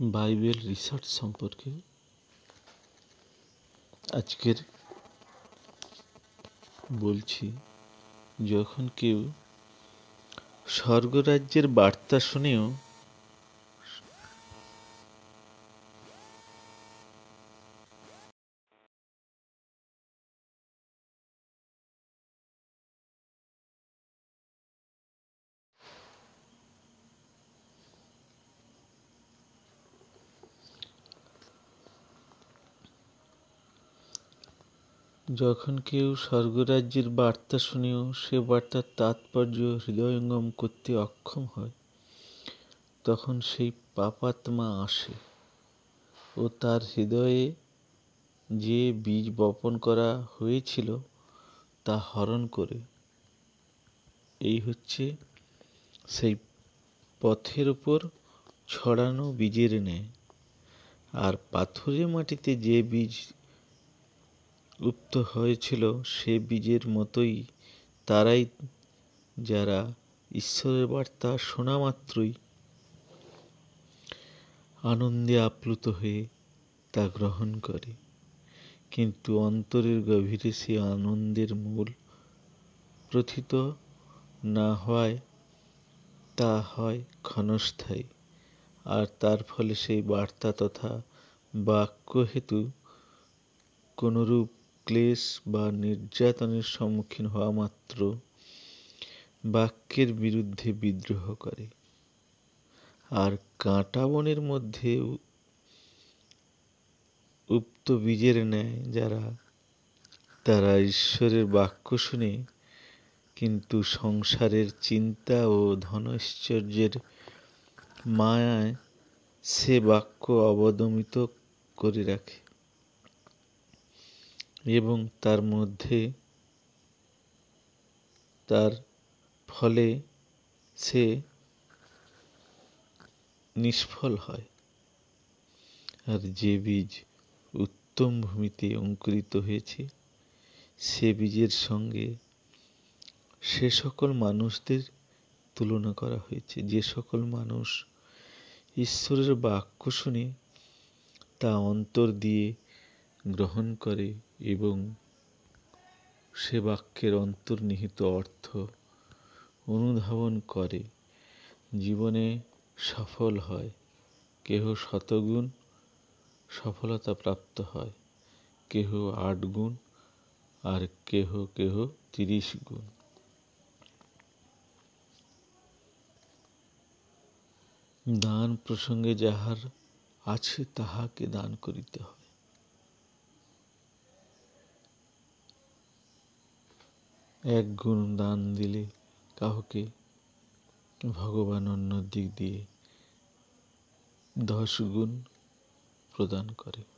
Bible research সম্পর্কে আজকের বলছি যখন কেউ স্বর্গরাজ্যের বার্তা শুনেও যখন কেউ স্বর্গরাজ্যের বার্তা শুনেও সে বার্তার তাৎপর্য হৃদয়ঙ্গম করতে অক্ষম হয়, তখন সেই পাপাত্মা আসে ও তার হৃদয়ে যে বীজ বপন করা হয়েছিল তা হরণ করে। এই হচ্ছে সেই পথের ওপর ছড়ানো বীজের ন্যায়। আর পাথুরে মাটিতে যে বীজ উপ্ত হয়েছিল সে বীজের মতোই। তারাই যারা ঈশ্বরের বার্তা শোনা মাত্রই আনন্দে আপ্লুত হয়ে তা গ্রহণ করে। কিন্তু অন্তরের গভীরে সে আনন্দের মূল প্রথিত না হওয়ায় তা হয় ক্ষণস্থায়ী। আর তার ফলে সেই বার্তা তথা বাক্য হেতু কোনরূপ ক্লেশ বা নির্যাতনের সম্মুখীন হওয়া মাত্র বাক্যের বিরুদ্ধে বিদ্রোহ করে। আর কাঁটা বনের মধ্যে উক্ত বীজের ন্যায় যারা, তারা ঈশ্বরের বাক্য শুনে কিন্তু সংসারের চিন্তা ও ধনৈশ্বর্যের মায়ায় সে বাক্য অবদমিত করে রাখে। এবং তার মধ্যে তার ফলে সে নিষ্ফল হয়। আর যে বীজ উত্তম ভূমিতে অঙ্কুরিত হয়েছে, সে বীজের সঙ্গে সে সকল মানুষদের তুলনা করা হয়েছে। যে সকল মানুষ ঈশ্বরের বাক্য শুনে তা অন্তর দিয়ে গ্রহণ করে এবং সে বাক্যের অন্তর্নিহিত অর্থ অনুধাবন করে। জীবনে সফল হয়। কেহ শতগুণ সফলতা প্রাপ্ত হয়। কেহ আট গুণ আর কেহ কেহ তিরিশ গুণ। দান প্রসঙ্গে যাহার আছে, তাহাকে দান করিতে হয়। এক গুণ দান দিলে কাহকে ভগবান অন্য দিক দিয়ে দশ গুণ প্রদান করে।